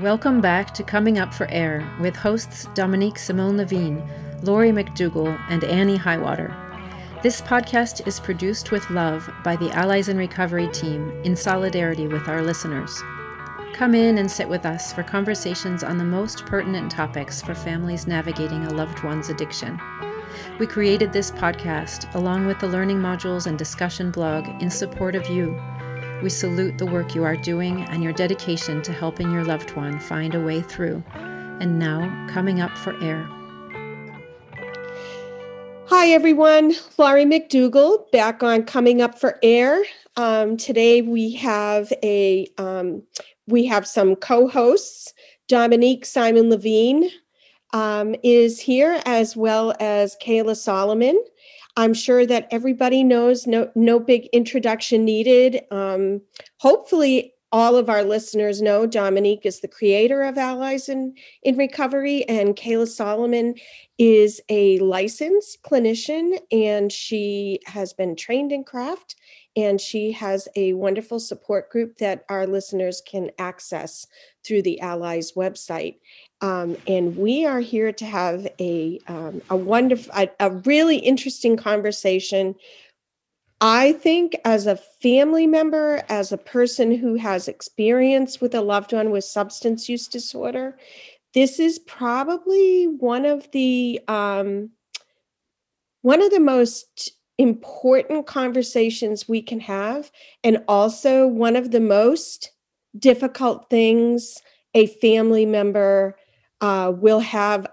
Welcome back to Coming Up for Air with hosts Dominique Simone Levine, Laurie McDougall, and Annie Highwater. This podcast is produced with love by the Allies in Recovery team in solidarity with our listeners. Come in and sit with us for conversations on the most pertinent topics for families navigating a loved one's addiction. We created this podcast along with the learning modules and discussion blog in support of you we salute the work you are doing and your dedication to helping your loved one find a way through. And now, coming up for air. Hi, everyone. Laurie McDougall back on Coming Up for Air. Um, today we have a um, we have some co-hosts. Dominique Simon Levine um, is here, as well as Kayla Solomon. I'm sure that everybody knows, no, no big introduction needed. Um, hopefully, all of our listeners know Dominique is the creator of Allies in, in Recovery, and Kayla Solomon is a licensed clinician, and she has been trained in CRAFT, and she has a wonderful support group that our listeners can access through the Allies website. Um, and we are here to have a um, a wonderful, a, a really interesting conversation. I think as a family member, as a person who has experience with a loved one with substance use disorder, this is probably one of the um, one of the most important conversations we can have, and also one of the most difficult things a family member uh, will have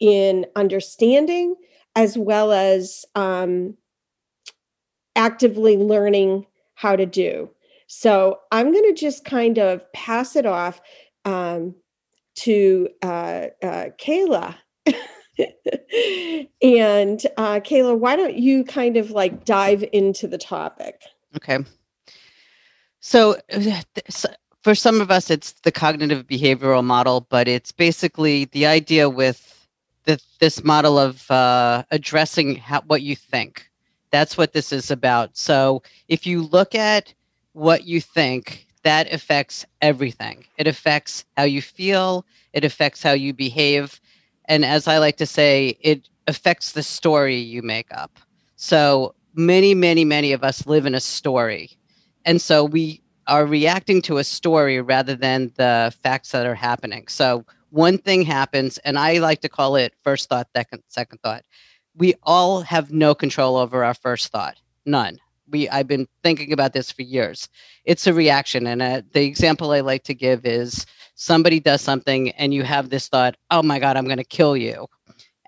in understanding as well as um, actively learning how to do. So I'm going to just kind of pass it off um, to uh, uh, Kayla. and uh, Kayla, why don't you kind of like dive into the topic? Okay. So, for some of us it's the cognitive behavioral model but it's basically the idea with the, this model of uh, addressing how, what you think. That's what this is about. So if you look at what you think that affects everything. It affects how you feel. It affects how you behave. And as i like to say it affects the story you make up. So many many many of us live in a story. And so we are reacting to a story rather than the facts that are happening. So one thing happens, and I like to call it first thought, second, second thought. We all have no control over our first thought, none. We I've been thinking about this for years. It's a reaction, and uh, the example I like to give is somebody does something, and you have this thought, "Oh my God, I'm going to kill you,"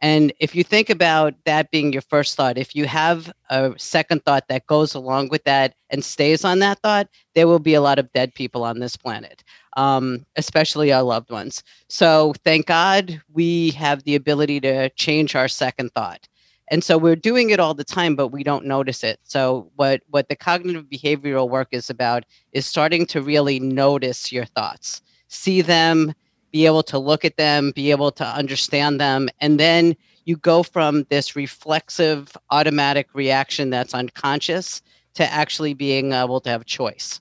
And if you think about that being your first thought, if you have a second thought that goes along with that and stays on that thought, there will be a lot of dead people on this planet, um, especially our loved ones. So thank God we have the ability to change our second thought. And so we're doing it all the time, but we don't notice it. So what what the cognitive behavioral work is about is starting to really notice your thoughts, see them, be able to look at them, be able to understand them. And then you go from this reflexive automatic reaction that's unconscious to actually being able to have choice.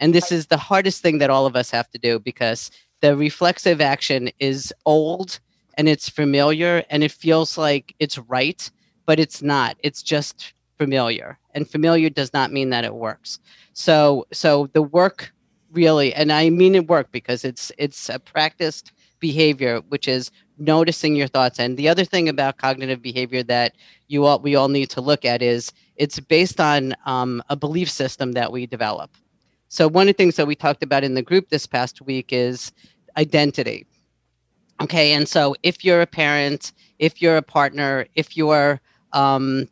And this is the hardest thing that all of us have to do because the reflexive action is old and it's familiar and it feels like it's right, but it's not. It's just familiar. And familiar does not mean that it works. So so the work really and i mean it work because it's it's a practiced behavior which is noticing your thoughts. And the other thing about cognitive behavior that you all we all need to look at is it's based on um, a belief system that we develop. So one of the things that we talked about in the group this past week is identity. Okay and so if you're a parent if you're a partner if you're um,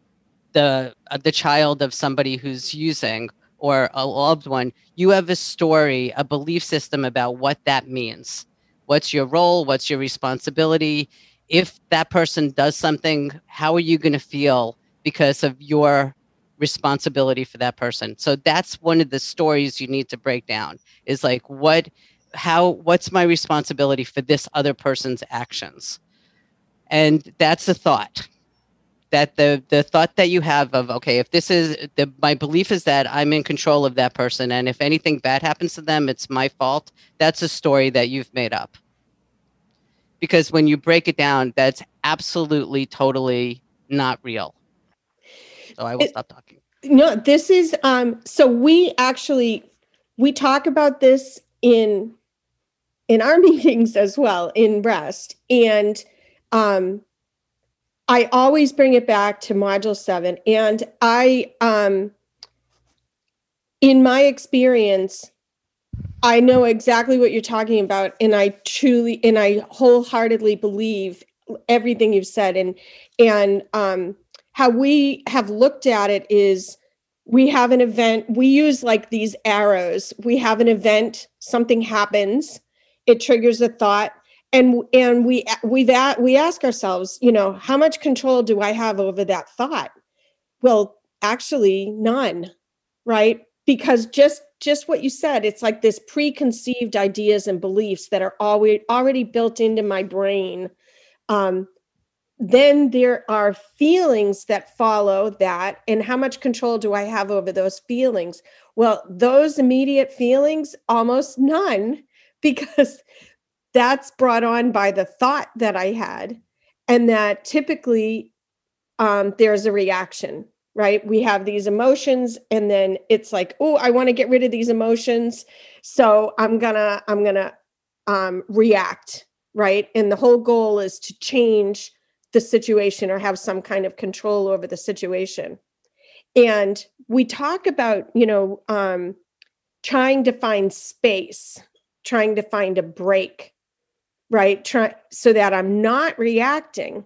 the uh, the child of somebody who's using or a loved one, you have a story, a belief system about what that means. What's your role? What's your responsibility? If that person does something, how are you going to feel because of your responsibility for that person? So that's one of the stories you need to break down is like, what, how, what's my responsibility for this other person's actions? And that's a thought. That the the thought that you have of okay if this is the my belief is that i'm in control of that person and if anything bad happens to them it's my fault that's a story that you've made up. Because when you break it down that's absolutely totally not real. So i will it, stop talking. No this is um so we actually we talk about this in in our meetings as well in rest and um I always bring it back to module seven. And I, um, in my experience, I know exactly what you're talking about. And I truly, and I wholeheartedly believe everything you've said. And, and, um, how we have looked at it is we have an event, we use like these arrows. We have an event, something happens, it triggers a thought and and we we've at, we ask ourselves you know how much control do i have over that thought? Well actually none right? Because just just what you said it's like this preconceived ideas and beliefs that are always already built into my brain. Um, then there are feelings that follow that and how much control do i have over those feelings? Well those immediate feelings almost none because that's brought on by the thought that I had, and that typically um, there's a reaction, right? We have these emotions, and then it's like, oh, I want to get rid of these emotions, so I'm gonna I'm gonna um, react, right? And the whole goal is to change the situation or have some kind of control over the situation. And we talk about, you know, um, trying to find space, trying to find a break right try so that i'm not reacting.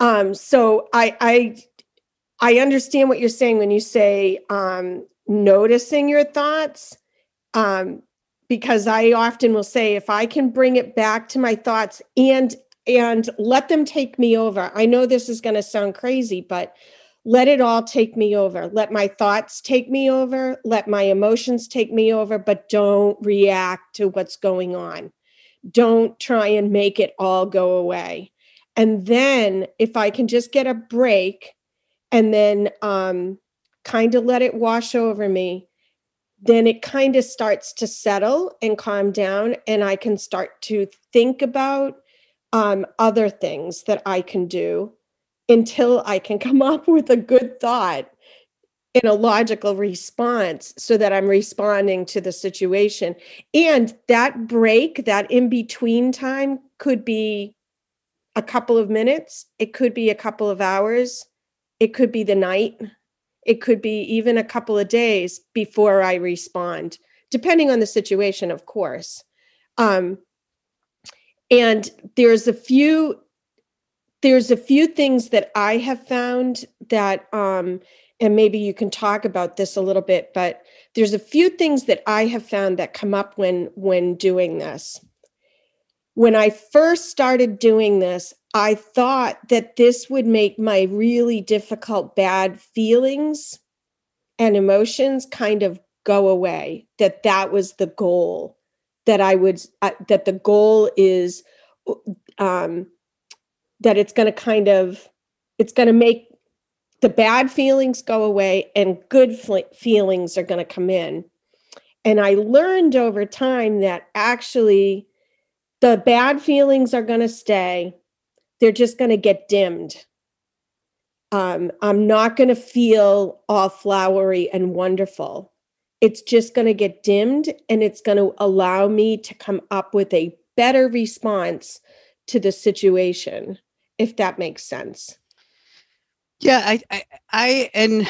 Um so i i i understand what you're saying when you say um noticing your thoughts um because i often will say if i can bring it back to my thoughts and and let them take me over i know this is going to sound crazy but let it all take me over. Let my thoughts take me over let my emotions take me over but don't react to what's going on don't try and make it all go away. And then if I can just get a break and then um, kind of let it wash over me, then it kind of starts to settle and calm down. And I can start to think about um, other things that I can do until I can come up with a good thought in a logical response so that I'm responding to the situation. And that break, that in between time could be a couple of minutes, it could be a couple of hours, it could be the night, it could be even a couple of days before I respond, depending on the situation, of course. Um, and there's a few there's a few things that I have found that um, and maybe you can talk about this a little bit but there's a few things that i have found that come up when when doing this. When i first started doing this i thought that this would make my really difficult bad feelings and emotions kind of go away that that was the goal that i would uh, that the goal is um that it's going to kind of it's going to make the bad feelings go away and good feelings are going to come in. And I learned over time that actually the bad feelings are going to stay, they're just going to get dimmed. Um, I'm not going to feel all flowery and wonderful. It's just going to get dimmed and it's going to allow me to come up with a better response to the situation, if that makes sense. Yeah, I, I, I, and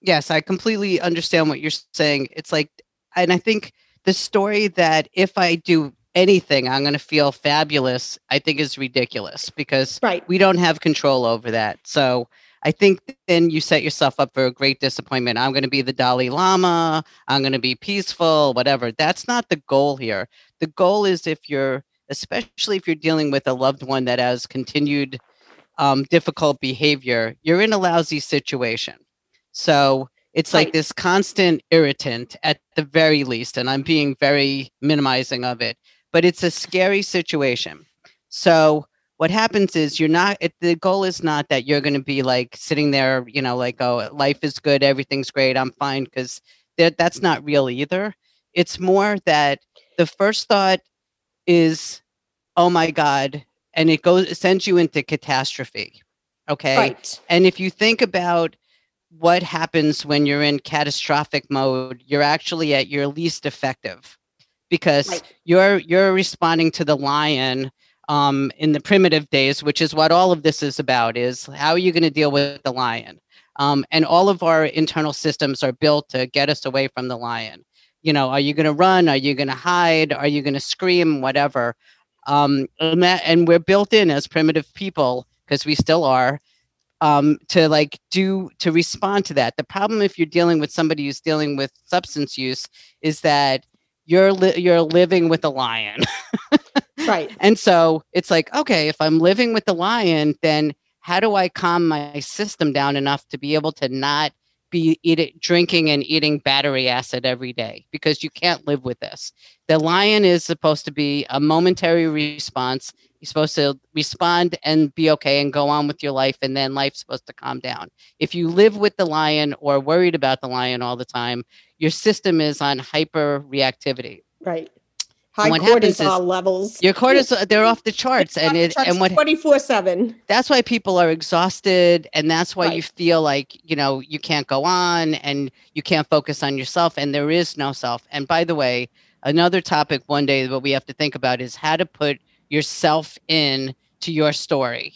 yes, I completely understand what you're saying. It's like, and I think the story that if I do anything, I'm going to feel fabulous, I think is ridiculous because right. we don't have control over that. So I think then you set yourself up for a great disappointment. I'm going to be the Dalai Lama. I'm going to be peaceful, whatever. That's not the goal here. The goal is if you're, especially if you're dealing with a loved one that has continued um, difficult behavior, you're in a lousy situation. So it's right. like this constant irritant at the very least. And I'm being very minimizing of it, but it's a scary situation. So what happens is you're not it, the goal is not that you're going to be like sitting there you know like oh life is good everything's great i'm fine because that that's not real either it's more that the first thought is oh my god and it goes it sends you into catastrophe okay Right. and if you think about what happens when you're in catastrophic mode, you're actually at your least effective because Right. you're you're responding to the lion um, in the primitive days, which is what all of this is about. Is how are you going to deal with the lion? Um, and all of our internal systems are built to get us away from the lion. You know, are you going to run? Are you going to hide? Are you going to scream? Whatever. Um, and, that, and we're built in as primitive people because we still are um, to like do to respond to that. The problem if you're dealing with somebody who's dealing with substance use is that you're li- you're living with a lion. Right. And so it's like, okay, if I'm living with the lion, then how do I calm my system down enough to be able to not be eating, drinking and eating battery acid every day? Because you can't live with this. The lion is supposed to be a momentary response. You're supposed to respond and be okay and go on with your life, and then life's supposed to calm down. If you live with the lion or worried about the lion all the time, your system is on hyper reactivity. Right. High what happens is cortisol levels. Your cortisol, they're off the charts, and it and what twenty four seven. that's why people are exhausted and that's why you feel like you know you can't go on and you can't focus on yourself and there is no self and by the way another topic one day that we have to think about is how to put yourself in to your story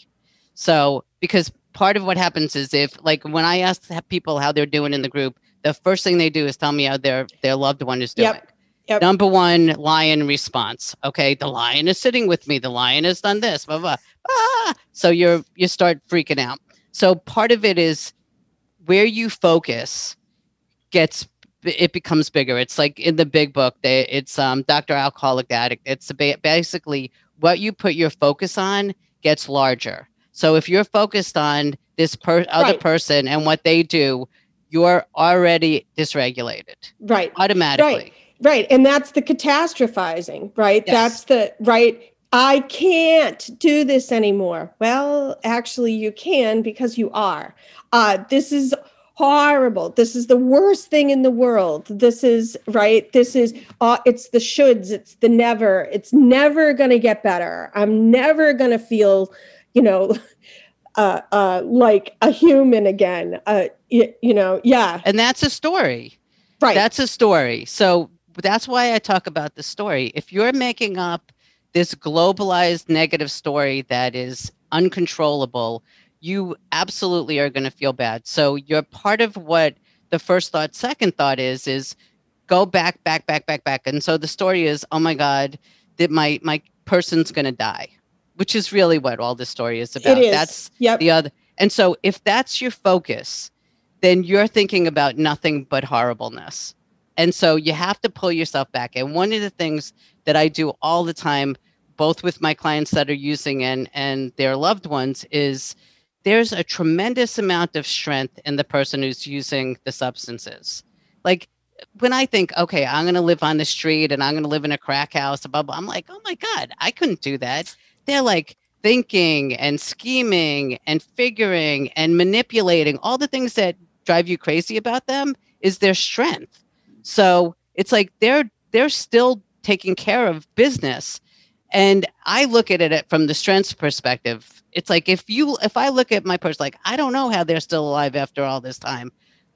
so because part of what happens is if like when i ask people how they're doing in the group the first thing they do is tell me how their their loved one is doing Yep. Yep. number one lion response okay the lion is sitting with me the lion has done this blah blah ah! so you're you start freaking out so part of it is where you focus gets it becomes bigger it's like in the big book they it's um dr alcoholic addict it's ba- basically what you put your focus on gets larger so if you're focused on this per- other Right. person and what they do you're already dysregulated Right. automatically Right. And that's the catastrophizing, right? Yes. That's the right. I can't do this anymore. Well, actually, you can because you are. Uh, this is horrible. This is the worst thing in the world. This is right. This is uh, it's the shoulds. It's the never. It's never going to get better. I'm never going to feel, you know, uh, uh, like a human again. Uh, you, you know, yeah, and that's a story right. That's a story. So that's why I talk about the story. If you're making up this globalized negative story that is uncontrollable, you absolutely are going to feel bad. So you're part of what the first thought, second thought is is go back, back, back, back, back. And so the story is, oh my God, that my my person's going to die, which is really what all this story is about. it is. That's yep. the other. And so if that's your focus, then you're thinking about nothing but horribleness. And so you have to pull yourself back. And one of the things that I do all the time, both with my clients that are using and and their loved ones, is there's a tremendous amount of strength in the person who's using the substances. Like when I think, okay, I'm going to live on the street and I'm going to live in a crack house, blah, blah, I'm like, oh my God, I couldn't do that. They're like thinking and scheming and figuring and manipulating all the things that drive you crazy about them is their strength. So it's like they're they're still taking care of business. And I look at it from the strengths perspective. It's like if you if I look at my person like I don't know how they're still alive after all this time.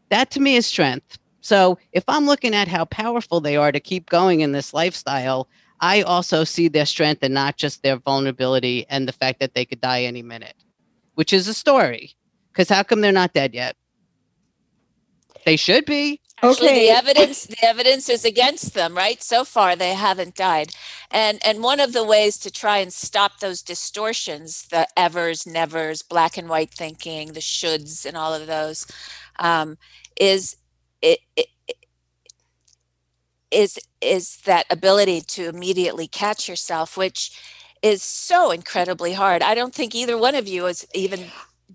That to me is strength. So if I'm looking at how powerful they are to keep going in this lifestyle, I also see their strength and not just their vulnerability and the fact that they could die any minute, which is a story. Because how come they're not dead yet? They should be. Actually, Okay. the evidence the evidence is against them, right? So far, they haven't died, and and one of the ways to try and stop those distortions, the evers, nevers, black and white thinking, the shoulds, and all of those, um, is it, it is is that ability to immediately catch yourself, which is so incredibly hard. I don't think either one of you has even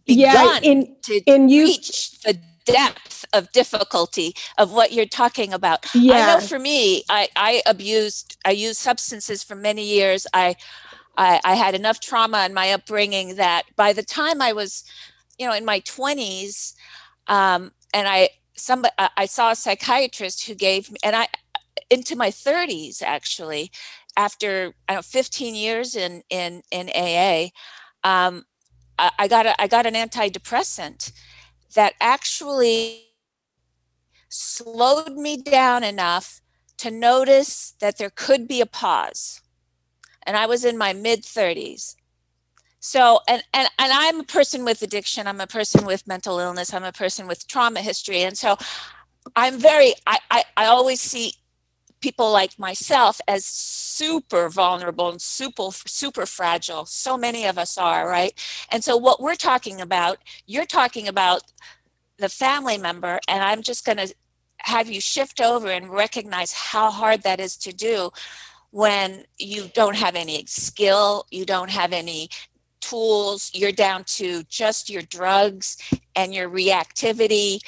yeah. begun In to in you. reach the depth of difficulty of what you're talking about. I Yeah. know for me, I, I abused, I used substances for many years. I, I, I had enough trauma in my upbringing that by the time I was, you know, in my 20s, um, and I somebody I saw a psychiatrist who gave me, and I into my 30s actually, after I don't know 15 years in in in AA, um, I, I got a, I got an antidepressant that actually slowed me down enough to notice that there could be a pause. And I was in my mid 30s. So, and, and, and I'm a person with addiction. I'm a person with mental illness. I'm a person with trauma history. And so I'm very, I, I, I always see people like myself as super vulnerable and super super fragile so many of us are right and so what we're talking about you're talking about the family member and i'm just going to have you shift over and recognize how hard that is to do when you don't have any skill, you don't have any tools, you're down to just your drugs and your reactivity,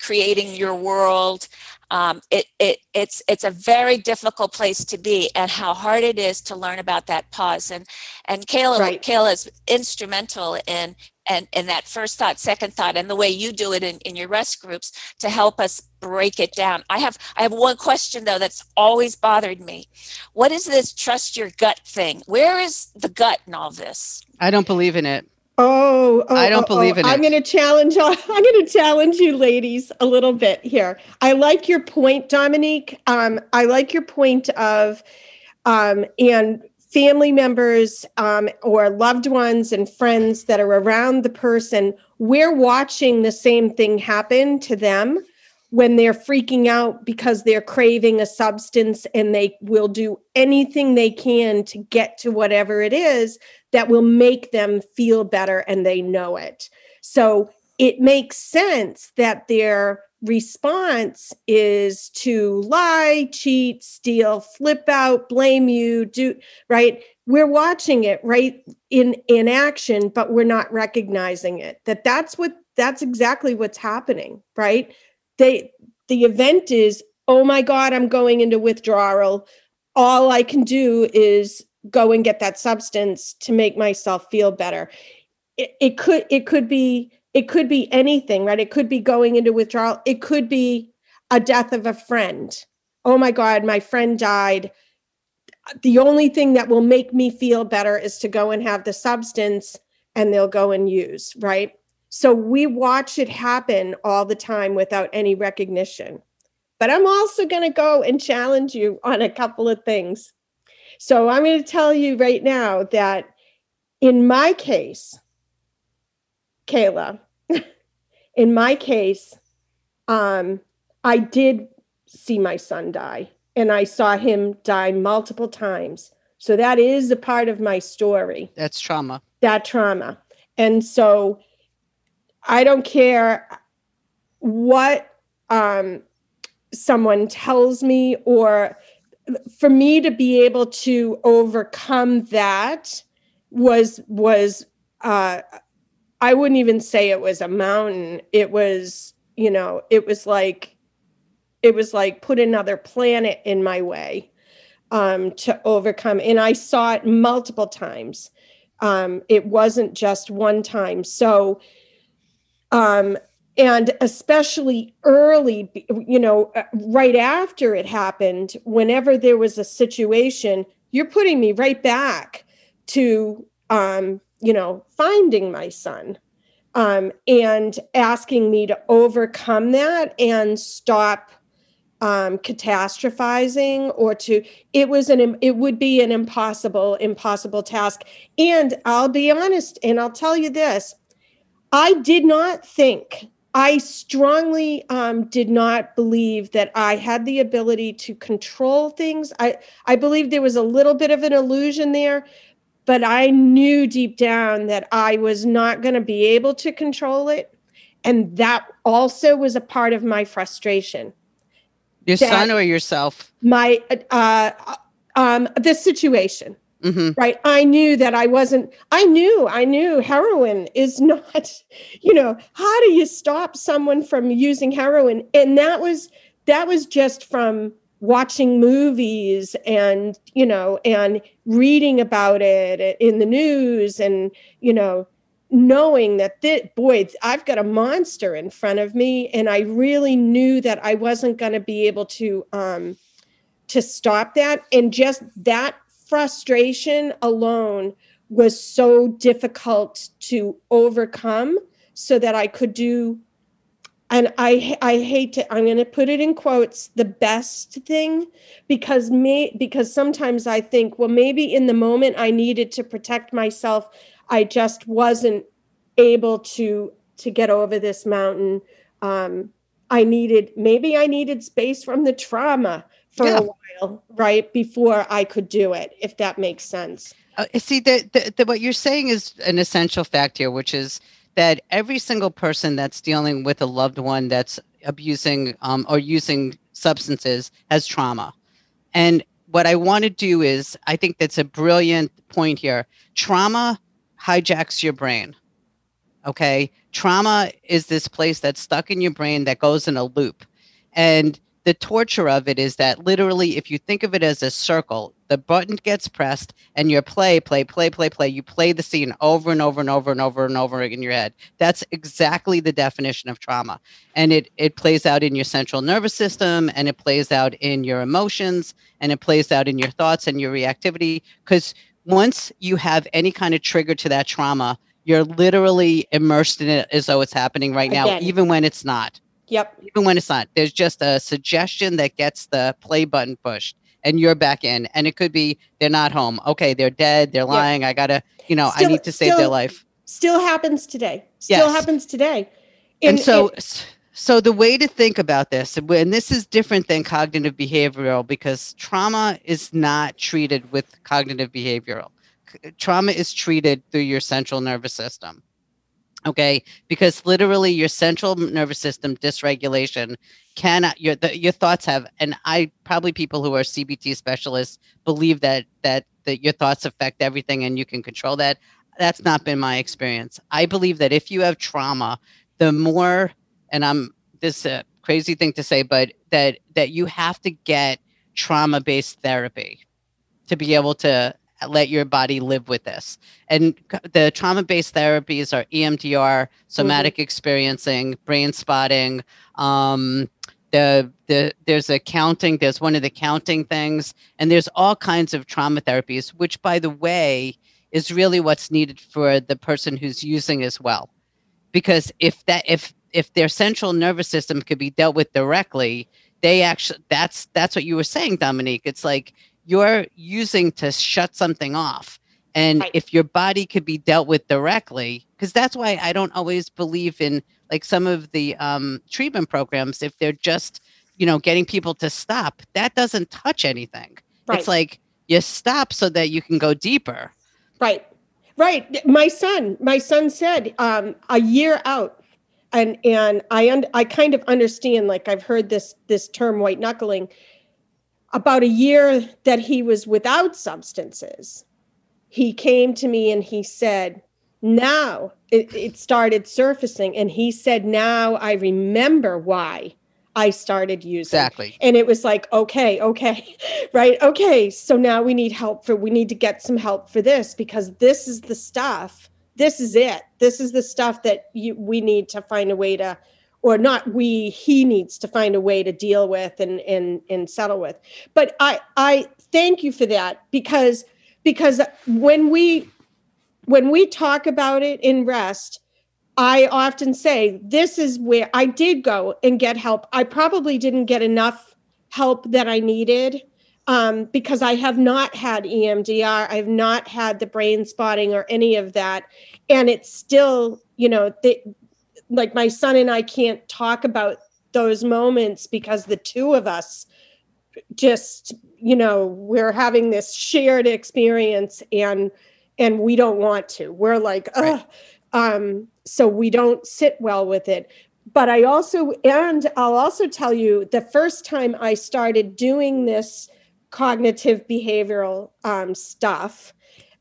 creating your world. Um, it, it, it's, it's a very difficult place to be and how hard it is to learn about that pause. And, and Kayla, right. Kayla is instrumental in and, and that first thought, second thought, and the way you do it in, in your rest groups to help us break it down. I have I have one question though that's always bothered me. What is this trust your gut thing? Where is the gut in all this? I don't believe in it. Oh, oh I don't oh, believe in oh. it. I'm going to challenge. I'm going to challenge you, ladies, a little bit here. I like your point, Dominique. Um, I like your point of, um, and family members um, or loved ones and friends that are around the person, we're watching the same thing happen to them when they're freaking out because they're craving a substance and they will do anything they can to get to whatever it is that will make them feel better and they know it. So it makes sense that they're response is to lie, cheat, steal, flip out, blame you, do right? We're watching it right in in action, but we're not recognizing it. That that's what that's exactly what's happening, right? They the event is, oh my God, I'm going into withdrawal. All I can do is go and get that substance to make myself feel better. It, it could it could be it could be anything, right? It could be going into withdrawal. It could be a death of a friend. Oh my God, my friend died. The only thing that will make me feel better is to go and have the substance and they'll go and use, right? So we watch it happen all the time without any recognition. But I'm also going to go and challenge you on a couple of things. So I'm going to tell you right now that in my case, Kayla, in my case, um, I did see my son die, and I saw him die multiple times. So that is a part of my story. That's trauma. That trauma. And so I don't care what um, someone tells me, or for me to be able to overcome that was was uh, I wouldn't even say it was a mountain. It was, you know, it was like it was like put another planet in my way um, to overcome. And I saw it multiple times. Um, it wasn't just one time. So, um, and especially early, you know, uh, right after it happened, whenever there was a situation, you're putting me right back to um, you know, finding my son um, and asking me to overcome that and stop um, catastrophizing or to it was an it would be an impossible impossible task. And i'll be honest and i'll tell you this i did not think i strongly um, did not believe that i had the ability to control things i i believe there was a little bit of an illusion there but I knew deep down that I was not going to be able to control it. And that also was a part of my frustration. Your son or yourself? My, uh, um, the situation. Mm-hmm. Right. I knew that I wasn't, I knew, I knew heroin is not, you know, how do you stop someone from using heroin? And that was, that was just from watching movies and you know and reading about it in the news and you know knowing that this, boy i've got a monster in front of me and i really knew that i wasn't going to be able to um to stop that and just that frustration alone was so difficult to overcome so that i could do and i i hate to i'm going to put it in quotes the best thing because me because sometimes i think well maybe in the moment i needed to protect myself i just wasn't able to to get over this mountain. Um i needed maybe i needed space from the trauma for yeah. a while right before i could do it if that makes sense uh, see that the, the, what you're saying is an essential fact here which is that every single person that's dealing with a loved one that's abusing um, or using substances has trauma. And what I want to do is, I think that's a brilliant point here. Trauma hijacks your brain. Okay. Trauma is this place that's stuck in your brain that goes in a loop. And the torture of it is that literally, if you think of it as a circle, the button gets pressed and you play, play, play, play, play. You play the scene over and over and over and over and over in your head. That's exactly the definition of trauma. And it, it plays out in your central nervous system and it plays out in your emotions and it plays out in your thoughts and your reactivity. Because once you have any kind of trigger to that trauma, you're literally immersed in it as though it's happening right now, Again. even when it's not. Yep. Even when it's not, there's just a suggestion that gets the play button pushed and you're back in. And it could be they're not home. Okay, they're dead. They're lying. Yep. I gotta, you know, still, I need to save still, their life. Still happens today. Still yes. happens today. In, and so, so the way to think about this, and this is different than cognitive behavioral because trauma is not treated with cognitive behavioral. Trauma is treated through your central nervous system okay? Because literally your central nervous system dysregulation cannot uh, your the, your thoughts have and i probably people who are CBT specialists believe that that that your thoughts affect everything and you can control that. That's not been my experience. I believe that if you have trauma the more and i'm this a crazy thing to say but that that you have to get trauma based therapy to be able to let your body live with this. And the trauma based therapies are EMDR, somatic mm-hmm. experiencing, brain spotting. Um, the, the there's a counting there's one of the counting things and there's all kinds of trauma therapies which by the way is really what's needed for the person who's using as well because if that if if their central nervous system could be dealt with directly they actually that's that's what you were saying dominique it's like you're using to shut something off. And right. if your body could be dealt with directly, because that's why I don't always believe in like some of the um, treatment programs, if they're just, you know, getting people to stop, that doesn't touch anything. Right. It's like you stop so that you can go deeper. Right. Right. My son, my son said um, a year out, and and I un- I kind of understand. Like I've heard this this term white knuckling, about a year that he was without substances, he came to me and he said, Now it, it, started surfacing. And he said, Now I remember why I started using. Exactly. And it was like, okay, okay, right. Okay. So now we need help for, we need to get some help for this because this is the stuff. This is it. This is the stuff that you, we need to find a way to or not we he needs to find a way to deal with and and and settle with. But i i thank you for that because because when we when we talk about it in rest i often say this is where i did go and get help. I probably didn't get enough help that i needed um, because i have not had EMDR i've not had the brain spotting or any of that. And it's still you know the, like my son and I can't talk about those moments because the two of us just you know we're having this shared experience and and we don't want to. We're like right. um so we don't sit well with it. But i also and i'll also tell you the first time i started doing this cognitive behavioral um, stuff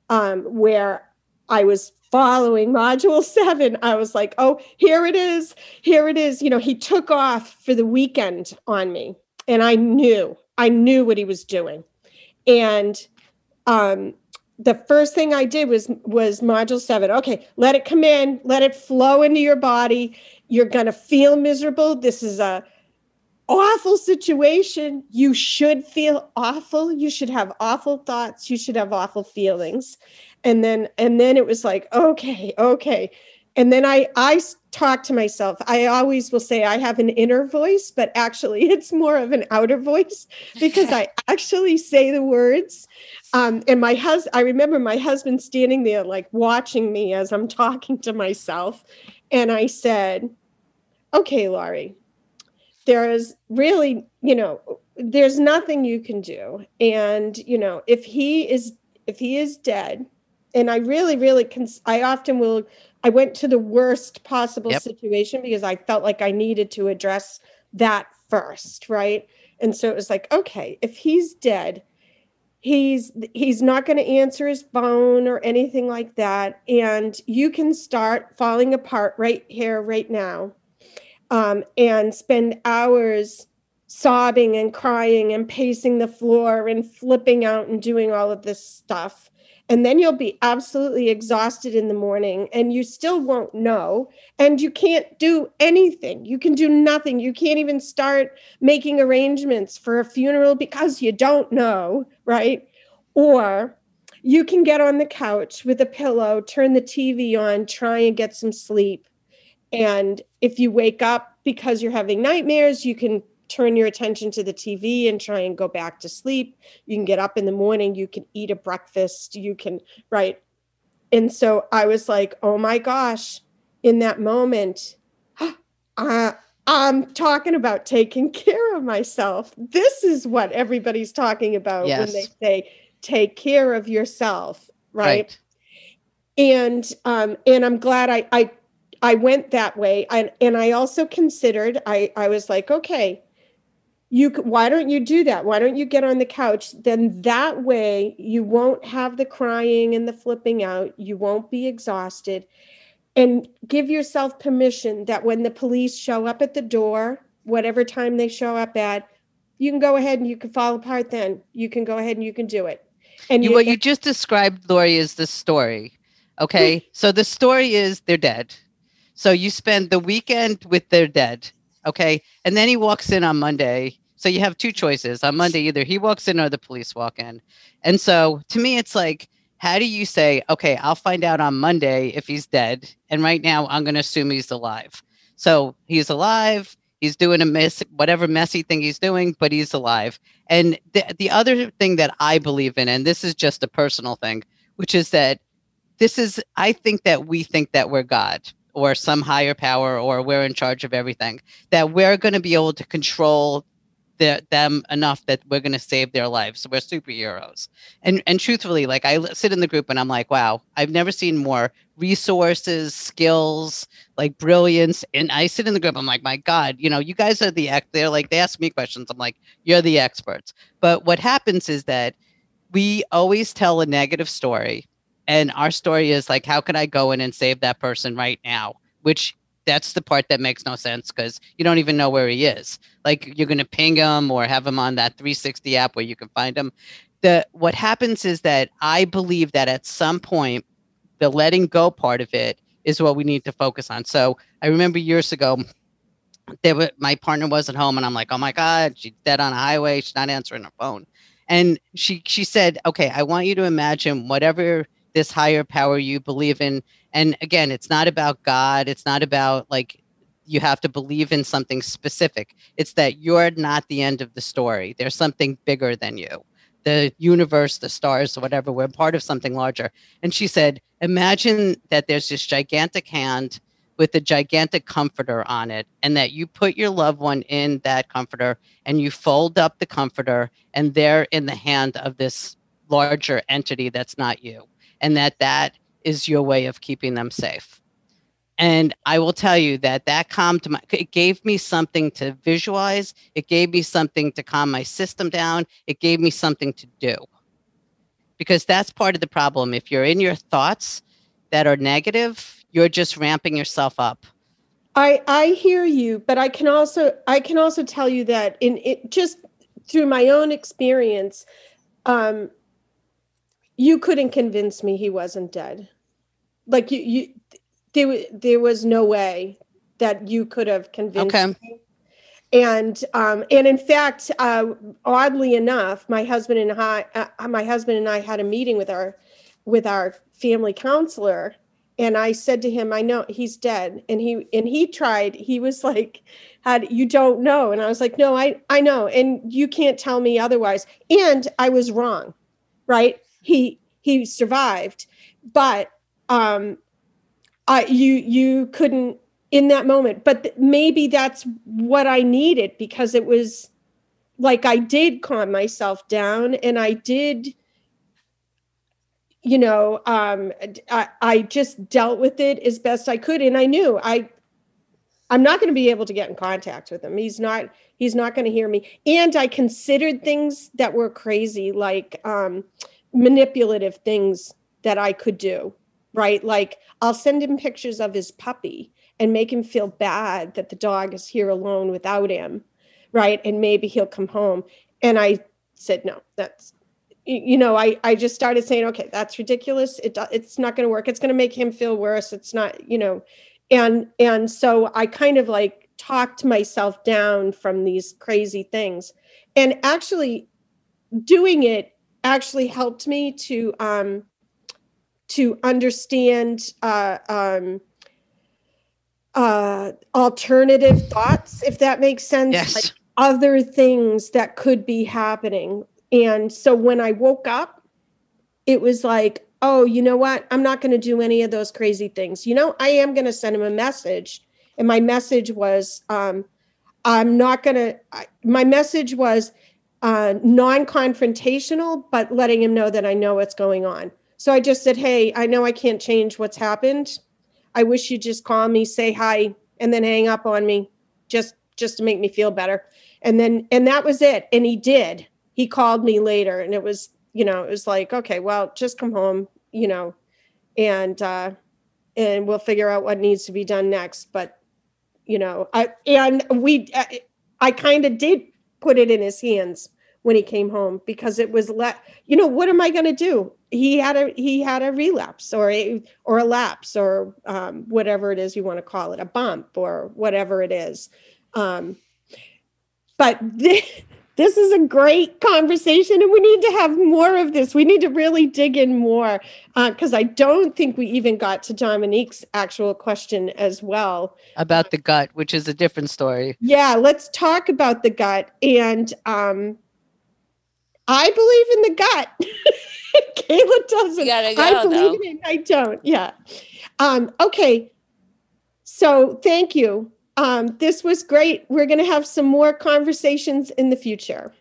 um, where i was following module seven, I was like, oh, here it is. Here it is. You know, he took off for the weekend on me. And I knew, I knew what he was doing. And um, the first thing I did was was module seven. Okay, let it come in, let it flow into your body. You're gonna feel miserable. This is a awful situation. You should feel awful. You should have awful thoughts. You should have awful feelings. And then and then it was like, okay, okay. And then I I talk to myself. I always will say I have an inner voice, but actually it's more of an outer voice because I actually say the words. Um, and my husband, I remember my husband standing there like watching me as I'm talking to myself. And I said, okay, Laurie, there is really, you know, there's nothing you can do. And, you know, if he is, if he is dead, and I really, really, cons- I often will I went to the worst possible yep. situation because I felt like I needed to address that first, right? And so it was like, okay, if he's dead, he's he's not going to answer his phone or anything like that and you can start falling apart right here right now um, and spend hours sobbing and crying and pacing the floor and flipping out and doing all of this stuff and then you'll be absolutely exhausted in the morning and you still won't know and you can't do anything. You can do nothing. You can't even start making arrangements for a funeral because you don't know right? Or you can get on the couch with a pillow turn the tv on try and get some sleep. And if you wake up because you're having nightmares you can turn your attention to the TV and try and go back to sleep. You can get up in the morning, you can eat a breakfast, you can, right? And so I was like, oh my gosh, in that moment, uh, I'm talking about taking care of myself. This is what everybody's talking about yes. when they say take care of yourself, right? right. And um, and I'm glad I I I went that way. And and I also considered I I was like, okay, you why don't you do that? Why don't you get on the couch? Then that way you won't have the crying and the flipping out. You won't be exhausted. And give yourself permission that when the police show up at the door whatever time they show up at you can go ahead and you can fall apart then. You can go ahead and you can do it. And you, you what you just described lori is the story okay? Hmm. So the story is they're dead. So you spend the weekend with their dead Okay. And then he walks in on Monday. So you have two choices. On Monday, either he walks in or the police walk in. And so to me, it's like, how do you say, okay, I'll find out on Monday if he's dead. And right now, I'm going to assume he's alive. So he's alive. He's doing a mess, whatever messy thing he's doing, but he's alive. And the, the other thing that I believe in, and this is just a personal thing, which is that this is, I think that we think that we're God or some higher power or we're in charge of everything that we're going to be able to control the, them enough that we're going to save their lives. So we're superheroes. And and truthfully like i sit in the group and i'm like wow i've never seen more resources skills like brilliance and i sit in the group i'm like my god you know you guys are the ex they're like they ask me questions i'm like you're the experts. But what happens is that we always tell a negative story and our story is like how can i go in and save that person right now? Which that's the part that makes no sense because you don't even know where he is. Like you're going to ping him or have him on that 360 app where you can find him. The what happens is that i believe that at some point the letting go part of it is what we need to focus on. So i remember years ago there were, my partner wasn't home and i'm like oh my god she's dead on a highway. She's not answering her phone. And she she said okay i want you to imagine whatever this higher power you believe in. And again it's not about god. It's not about like you have to believe in something specific. It's that you're not the end of the story. There's something bigger than you. The universe the stars whatever we're part of something larger. And she said imagine that there's this gigantic hand with a gigantic comforter on it and that you put your loved one in that comforter and you fold up the comforter and they're in the hand of this larger entity that's not you and that that is your way of keeping them safe. And I will tell you that that calmed my, it gave me something to visualize. It gave me something to calm my system down. It gave me something to do. Because that's part of the problem. If you're in your thoughts that are negative, you're just ramping yourself up. I I hear you, but I can also I can also tell you that in it just through my own experience, um, you couldn't convince me he wasn't dead. Like you, you there, there was no way that you could have convinced Okay. me. And um, and in fact, uh, oddly enough, my husband and I, uh, my husband and I had a meeting with our with our family counselor, and I said to him, "I know he's dead," and he and he tried. He was like, "Had you don't know?" And I was like, "No, I I know, and you can't tell me otherwise." And I was wrong, right? He he survived, but um, I you you couldn't in that moment but th- maybe that's what i needed because it was like i did calm myself down and i did you know um I, I just dealt with it as best i could and i knew i i'm not going to be able to get in contact with him. He's not he's not going to hear me. And i considered things that were crazy like um manipulative things that i could do right? Like i'll send him pictures of his puppy and make him feel bad that the dog is here alone without him right? And maybe he'll come home. And i said no that's you know i i just started saying okay that's ridiculous. It it's not going to work. It's going to make him feel worse. It's not you know. And and so i kind of like talked myself down from these crazy things. And actually doing it actually helped me to um to understand uh um uh alternative thoughts if that makes sense Yes. like other things that could be happening. And so when i woke up it was like oh you know what? I'm not going to do any of those crazy things. You know i am going to send him a message and my message was um i'm not going to my message was uh non-confrontational but letting him know that i know what's going on so i just said hey i know i can't change what's happened I wish you'd just call me, say hi, and then hang up on me just just to make me feel better. And then and that was it. And he did. He called me later and it was, you know, it was like, okay, well, just come home, you know, and uh and we'll figure out what needs to be done next. But you know, I and we I, I kind of did put it in his hands when he came home because it was let you know what am i going to do? He had a he had a relapse or a or a lapse or um, whatever it is you want to call it a bump or whatever it is. Um, but this, this is a great conversation and we need to have more of this we need to really dig in more because i don't think we even got to dominique's actual question as well About the gut, which is a different story. yeah, let's talk about the gut. And um, I believe in the gut. Kayla doesn't. You gotta I believe though. in it. I don't. Yeah. Um, okay. So thank you. Um, this was great. We're going to have some more conversations in the future.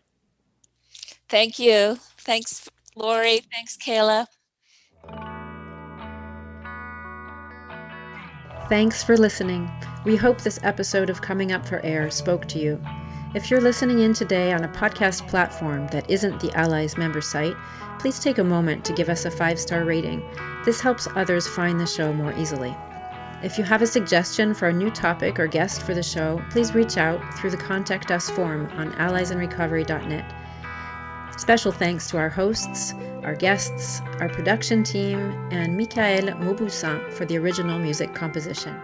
Thank you. Thanks, Lori. Thanks, Kayla. Thanks for listening. We hope this episode of Coming Up for Air spoke to you. If you're listening in today on a podcast platform that isn't the Allies member site, please take a moment to give us a five star rating. This helps others find the show more easily. If you have a suggestion for a new topic or guest for the show, please reach out through the Contact Us form on alliesinrecovery.net. Special thanks to our hosts, our guests, our production team, and Michael Mauboussin for the original music composition.